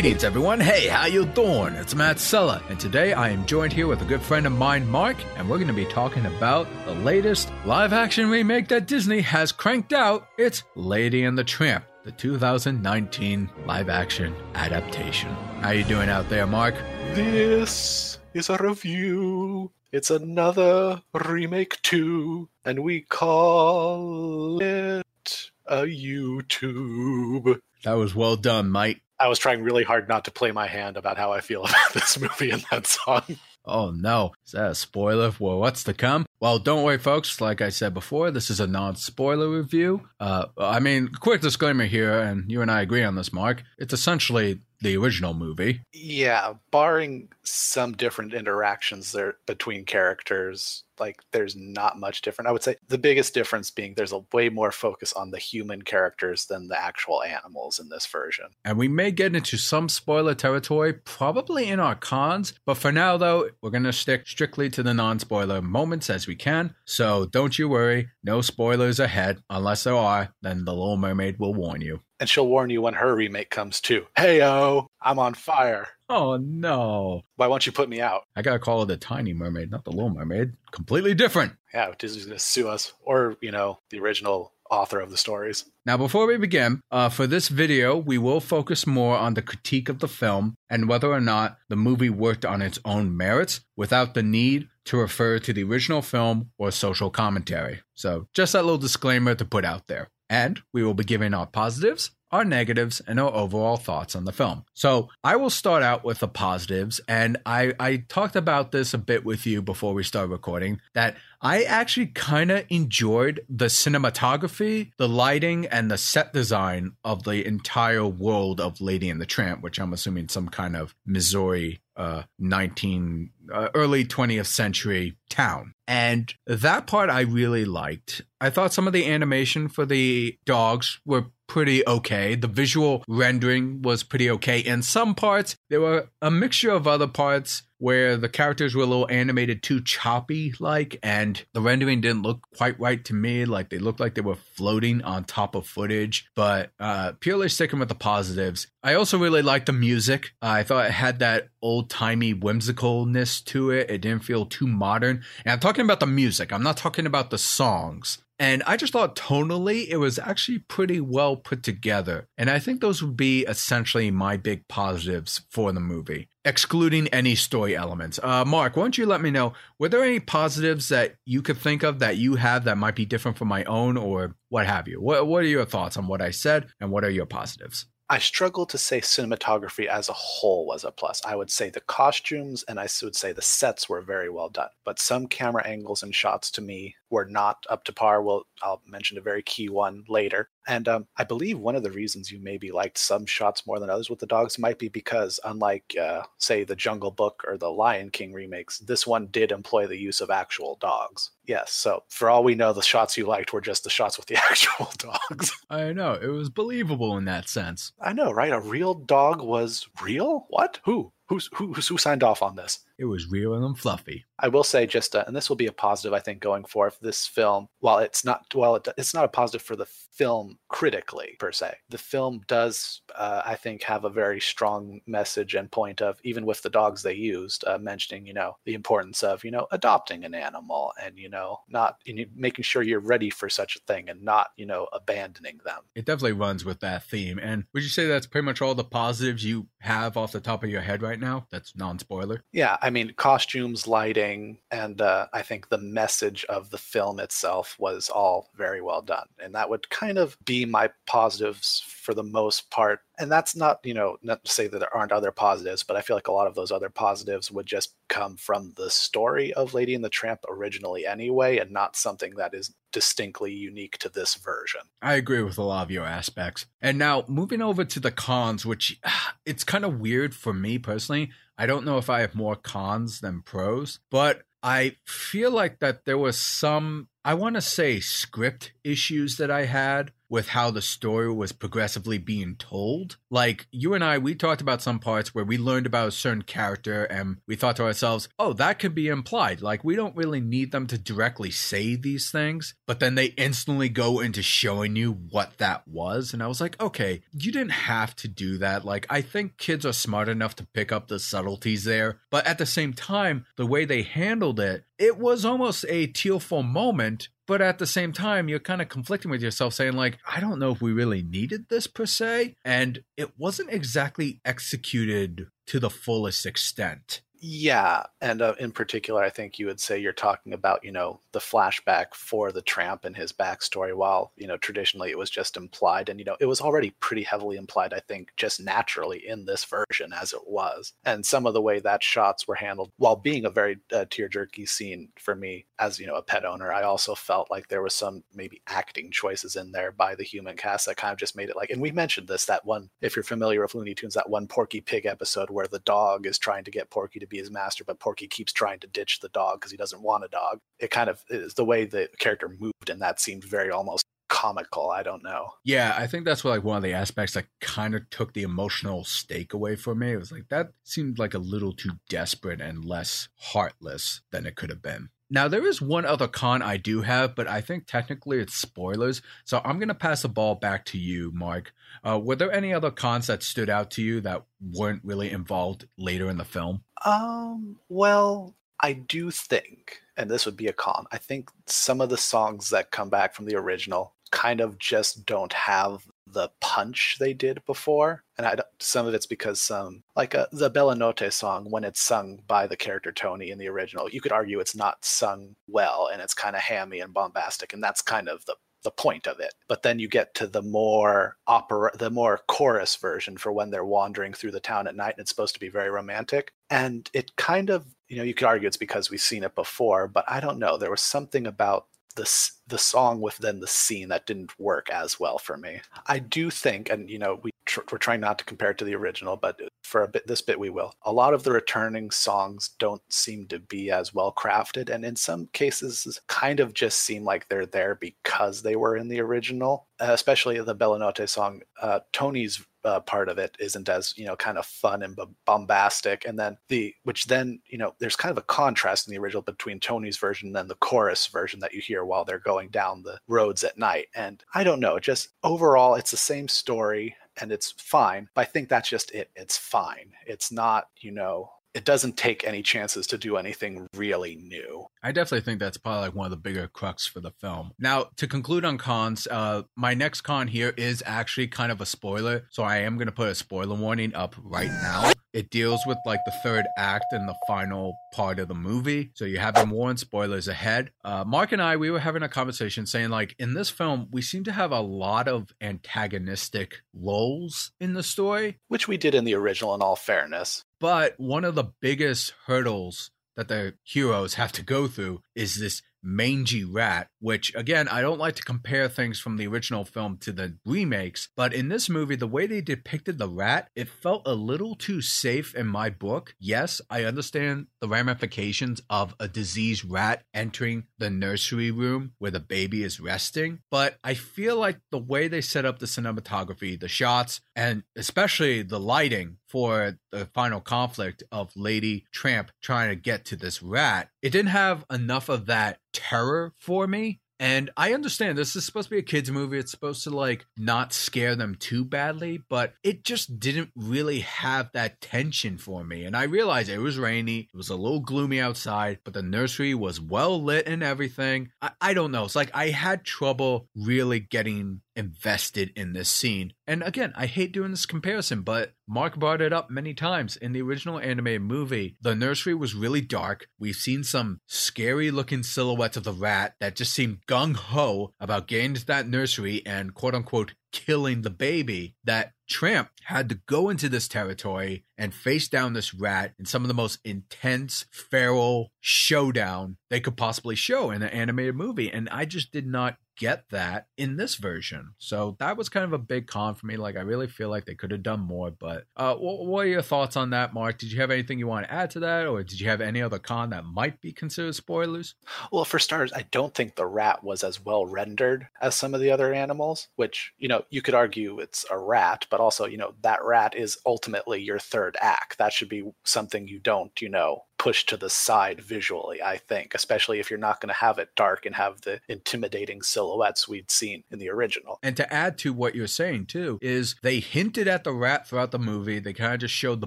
Greetings, everyone. Hey, how you doing? It's Matt Sella, and today I am joined here with a good friend of mine, Marc, and we're going to be talking about the latest live-action remake that Disney has cranked out. It's Lady and the Tramp, the 2019 live-action adaptation. How you doing out there, Marc? This is a review. It's another remake too, and we call it a YouTube. That was well done, Mike. I was trying really hard not to play my hand about how I feel about this movie and that song. Oh no, is that a spoiler for what's to come? Well, don't worry, folks. Like I said before, this is a non spoiler review. Uh, I mean, quick disclaimer here, and you and I agree on this, Marc. It's essentially the original movie. Yeah, barring some different interactions there between characters, like there's not much different. I would say the biggest difference being there's a way more focus on the human characters than the actual animals in this version. And we may get into some spoiler territory, probably in our cons, but for now though, we're going to stick strictly to the non-spoiler moments as we can. So don't you worry, no spoilers ahead. Unless there are, then the Little Mermaid will warn you and she'll warn you when her remake comes too. Hey, oh, I'm on fire. Oh no! Why won't you put me out? I gotta call it the Tiny Mermaid, not the Little Mermaid. Completely different. Yeah, Disney's gonna sue us, or you know, the original author of the stories. Now, before we begin, uh, for this video, we will focus more on the critique of the film and whether or not the movie worked on its own merits without the need to refer to the original film or social commentary. So, just that little disclaimer to put out there and we will be giving our positives, our negatives, and our overall thoughts on the film. So I will start out with the positives, and I, I talked about this a bit with you before we start recording that I actually kind of enjoyed the cinematography, the lighting, and the set design of the entire world of Lady and the Tramp, which I'm assuming some kind of Missouri uh, 19 uh, early 20th century town. And that part I really liked. I thought some of the animation for the dogs were pretty okay. The visual rendering was pretty okay. In some parts, there were a mixture of other parts where the characters were a little animated too choppy like and the rendering didn't look quite right to me. Like they looked like they were floating on top of footage. But uh purely sticking with the positives i also really liked the music. I thought it had that old-timey whimsicalness to it. It didn't feel too modern. And i'm talking about the music. I'm not talking about the songs and I just thought tonally it was actually pretty well put together. And I think those would be essentially my big positives for the movie, excluding any story elements. Uh, Marc, why don't you let me know, were there any positives that you could think of that you have that might be different from my own or what have you? What, what are your thoughts on what I said and what are your positives? I struggle to say cinematography as a whole was a plus. I would say the costumes and I would say the sets were very well done. But some camera angles and shots to me were not up to par. Well, I'll mention a very key one later. And um, I believe one of the reasons you maybe liked some shots more than others with the dogs might be because, unlike, uh, say, the Jungle Book or the Lion King remakes, this one did employ the use of actual dogs. Yes, so for all we know, the shots you liked were just the shots with the actual dogs. I know, it was believable in that sense. I know, right? A real dog was real? What? Who? Who's, who, who signed off on this? It was real and fluffy. I will say just, uh, and this will be a positive, I think, going forward for this film. While it's not, well, it, it's not a positive for the film critically per se. The film does, uh, I think, have a very strong message and point of even with the dogs they used, uh, mentioning you know the importance of you know adopting an animal and you know not you making sure you're ready for such a thing and not you know abandoning them. It definitely runs with that theme. And would you say that's pretty much all the positives you have off the top of your head right now? That's non spoiler. Yeah, I mean costumes, lighting, and uh, I think the message of the film itself was all very well done, and that would kind of be my positives for the most part. And that's not, you know, not to say that there aren't other positives, but I feel like a lot of those other positives would just come from the story of Lady and the Tramp originally anyway, and not something that is distinctly unique to this version. I agree with a lot of your aspects. And now moving over to the cons, which it's kind of weird for me personally. I don't know if I have more cons than pros, but I feel like that there was some I want to say script issues that I had with how the story was progressively being told. Like you and I, we talked about some parts where we learned about a certain character and we thought to ourselves, oh, that could be implied. Like we don't really need them to directly say these things, but then they instantly go into showing you what that was. And I was like, okay, you didn't have to do that. Like I think kids are smart enough to pick up the subtleties there. But at the same time, the way they handled it, it was almost a tearful moment but at the same time you're kind of conflicting with yourself saying like i don't know if we really needed this per se. And it wasn't exactly executed to the fullest extent. Yeah, and uh, in particular, I think you would say you're talking about you know the flashback for the tramp and his backstory. While you know traditionally it was just implied, and you know it was already pretty heavily implied. I think just naturally in this version as it was, and some of the way that shots were handled, while being a very uh, tear jerky scene for me as you know a pet owner, I also felt like there was some maybe acting choices in there by the human cast that kind of just made it like. And we mentioned this that one if you're familiar with Looney Tunes, that one Porky Pig episode where the dog is trying to get Porky to be his master, but Porky keeps trying to ditch the dog because he doesn't want a dog. It kind of is the way the character moved, and that seemed very almost comical. I don't know. Yeah, I think that's what, like one of the aspects that kind of took the emotional stake away from me. It was like that seemed like a little too desperate and less heartless than it could have been. Now, there is one other con I do have, but I think technically it's spoilers. So I'm going to pass the ball back to you, Marc. Uh, were there any other cons that stood out to you that weren't really involved later in the film? Um, well, I do think, and this would be a con, I think some of the songs that come back from the original kind of just don't have the punch they did before. And I, some of it's because some, um, like uh, the Bella Notte song, when it's sung by the character Tony in the original, you could argue it's not sung well and it's kind of hammy and bombastic. And that's kind of the the point of it. But then you get to the more opera, the more chorus version for when they're wandering through the town at night, and it's supposed to be very romantic. And it kind of, you know, you could argue it's because we've seen it before, but I don't know. There was something about the the song within the scene that didn't work as well for me. I do think, and you know, we tr- we're trying not to compare it to the original, but for a bit this bit we will. A lot of the returning songs don't seem to be as well crafted, and in some cases, kind of just seem like they're there because they were in the original. Especially the Bella Notte song. Uh, Tony's uh, part of it isn't as you know kind of fun and bombastic and then the which then you know there's kind of a contrast in the original between tony's version and then the chorus version that you hear while they're going down the roads at night and i don't know just overall it's the same story and it's fine but i think that's just it it's fine it's not you know it doesn't take any chances to do anything really new. I definitely think that's probably like one of the bigger crux for the film. Now, to conclude on cons, uh, my next con here is actually kind of a spoiler, so I am going to put a spoiler warning up right now. It deals with like the third act and the final part of the movie, so you have been warned. Spoilers ahead. Uh, Marc and I, we were having a conversation saying like in this film, we seem to have a lot of antagonistic roles in the story, which we did in the original. In all fairness, but one of the biggest hurdles that the heroes have to go through is this mangy rat, which again, I don't like to compare things from the original film to the remakes, but in this movie, the way they depicted the rat, it felt a little too safe in my book. Yes, I understand the ramifications of a diseased rat entering the nursery room where the baby is resting, but I feel like the way they set up the cinematography, the shots, and especially the lighting for the final conflict of Lady Tramp trying to get to this rat, it didn't have enough of that terror for me. And I understand this is supposed to be a kids movie. It's supposed to like not scare them too badly, but it just didn't really have that tension for me. And I realized it was rainy, it was a little gloomy outside, but the nursery was well lit and everything. I, I don't know. It's like I had trouble really getting invested in this scene. And again, I hate doing this comparison, but Marc brought it up many times. In the original animated movie, the nursery was really dark. We've seen some scary looking silhouettes of the rat that just seemed gung ho about getting to that nursery and quote unquote killing the baby that Tramp had to go into this territory and face down this rat in some of the most intense feral showdown they could possibly show in an animated movie. And I just did not get that in this version. So that was kind of a big con for me. Like, I really feel like they could have done more. But uh, what, what, are your thoughts on that, Marc? Did you have anything you want to add to that? Or did you have any other con that might be considered spoilers? Well, for starters, I don't think the rat was as well rendered as some of the other animals, which, you know, you could argue it's a rat, but also, you know, that rat is ultimately your third act. That should be something you don't, you know, pushed to the side visually, I think, especially if you're not going to have it dark and have the intimidating silhouettes we'd seen in the original. And to add to what you're saying, too, is they hinted at the rat throughout the movie. They kind of just showed the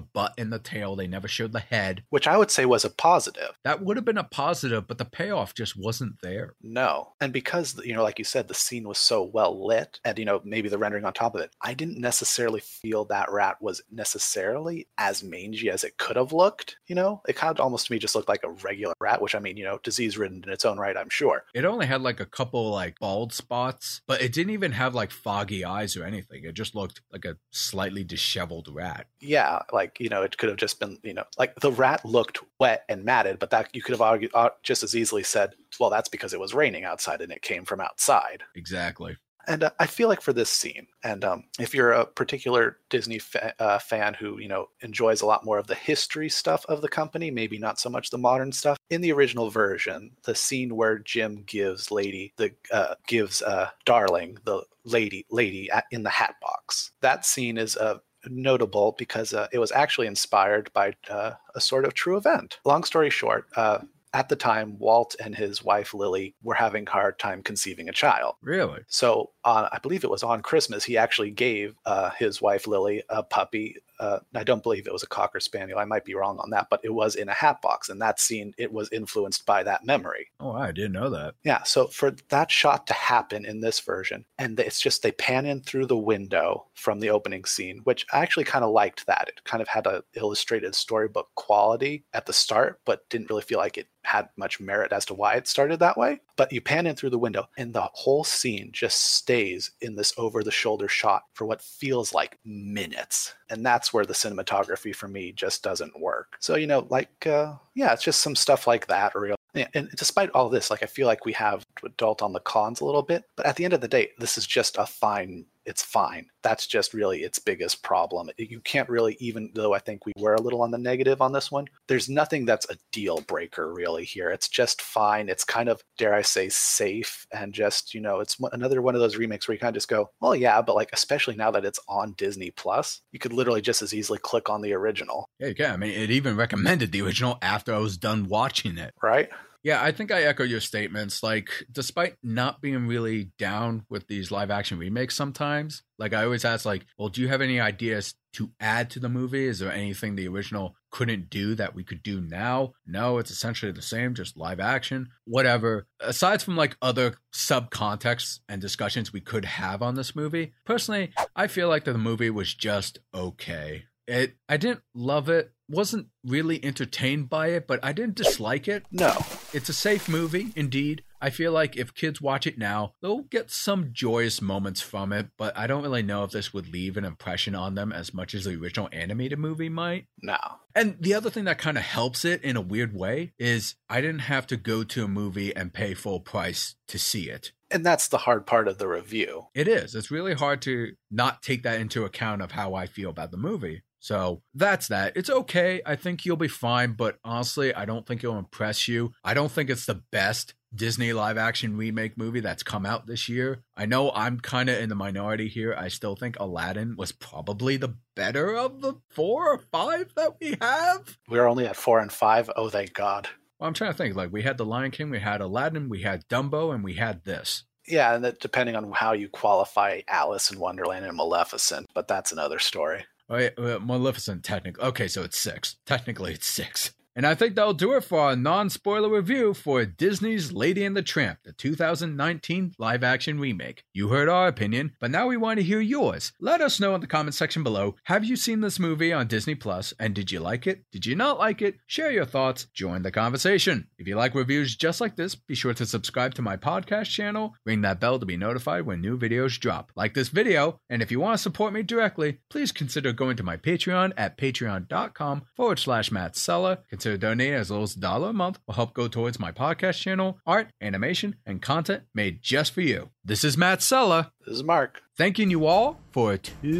butt and the tail, they never showed the head. Which I would say was a positive. That would have been a positive, but the payoff just wasn't there. No. And because, you know, like you said, the scene was so well lit and, you know, maybe the rendering on top of it, I didn't necessarily feel that rat was necessarily as mangy as it could have looked. You know, it kind of almost to me just looked like a regular rat, which I mean, you know, disease ridden in its own right, I'm sure. It only had like a couple like bald spots, but it didn't even have like foggy eyes or anything. It just looked like a slightly disheveled rat. Yeah, like, you know, it could have just been, you know, like the rat looked wet and matted, but that you could have argued uh, just as easily said, well, that's because it was raining outside and it came from outside. Exactly. And uh, I feel like for this scene, and um, if you're a particular Disney fa- uh, fan who you know enjoys a lot more of the history stuff of the company, maybe not so much the modern stuff. In the original version, the scene where Jim gives Lady the uh, gives uh, Darling the lady lady in the hat box. That scene is a notable because uh, it was actually inspired by uh, a sort of true event. Long story short, uh, at the time, Walt and his wife Lily were having a hard time conceiving a child. Really? So, uh, I believe it was on Christmas, he actually gave uh, his wife Lily a puppy uh, I don't believe it was a cocker spaniel. I might be wrong on that, but it was in a hat box, and that scene it was influenced by that memory. Oh, I didn't know that. Yeah, so for that shot to happen in this version, and it's just they pan in through the window from the opening scene, which I actually kind of liked. That it kind of had a illustrated storybook quality at the start, but didn't really feel like it had much merit as to why it started that way. But you pan in through the window, and the whole scene just stays in this over the shoulder shot for what feels like minutes. And that's where the cinematography for me just doesn't work. So, you know, like, uh, yeah, it's just some stuff like that, real. And despite all this, like, I feel like we have adult on the cons a little bit. But at the end of the day, this is just a fine it's fine. That's just really its biggest problem. You can't really, even though I think we were a little on the negative on this one, there's nothing that's a deal breaker really here. It's just fine. It's kind of, dare I say, safe and just, you know, it's another one of those remakes where you kind of just go, well, yeah, but like, especially now that it's on Disney Plus, you could literally just as easily click on the original. Yeah, you can. I mean, it even recommended the original after I was done watching it. Right? Yeah, I think I echo your statements. Like, despite not being really down with these live action remakes sometimes, like I always ask, like, well, do you have any ideas to add to the movie? Is there anything the original couldn't do that we could do now? No, it's essentially the same, just live action, whatever. Aside from like other sub contexts and discussions we could have on this movie, personally, I feel like the movie was just okay. It I didn't love it wasn't really entertained by it, but I didn't dislike it. No. It's a safe movie, indeed. I feel like if kids watch it now, they'll get some joyous moments from it, but I don't really know if this would leave an impression on them as much as the original animated movie might. No. And the other thing that kind of helps it in a weird way is I didn't have to go to a movie and pay full price to see it. And that's the hard part of the review. It is. It's really hard to not take that into account of how I feel about the movie. So that's that. It's okay. I think you'll be fine, but honestly, I don't think it'll impress you. I don't think it's the best Disney live action remake movie that's come out this year. I know I'm kind of in the minority here. I still think Aladdin was probably the better of the four or five that we have. We're only at four and five. Oh, thank God. Well, I'm trying to think. Like, we had The Lion King, we had Aladdin, we had Dumbo, and we had this. Yeah, and that depending on how you qualify Alice in Wonderland and Maleficent, but that's another story. Oh, yeah, Maleficent, technically. Okay, so it's six. Technically, it's six. And I think that'll do it for our non spoiler review for Disney's Lady and the Tramp, the 2019 live action remake. You heard our opinion, but now we want to hear yours. Let us know in the comment section below have you seen this movie on Disney Plus and did you like it? Did you not like it? Share your thoughts, join the conversation. If you like reviews just like this, be sure to subscribe to my podcast channel, ring that bell to be notified when new videos drop. Like this video, and if you want to support me directly, please consider going to my Patreon at patreon.com forward slash Matt. Consider donating as little as a dollar a month will help go towards my podcast channel, art, animation, and content made just for you. This is Matt Sella. This is Marc. Thanking you all for tuning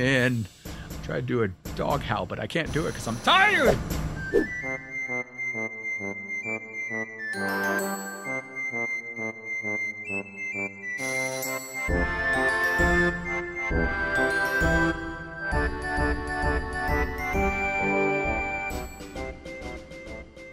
in. I tried to do a dog howl, but I can't do it because I'm tired.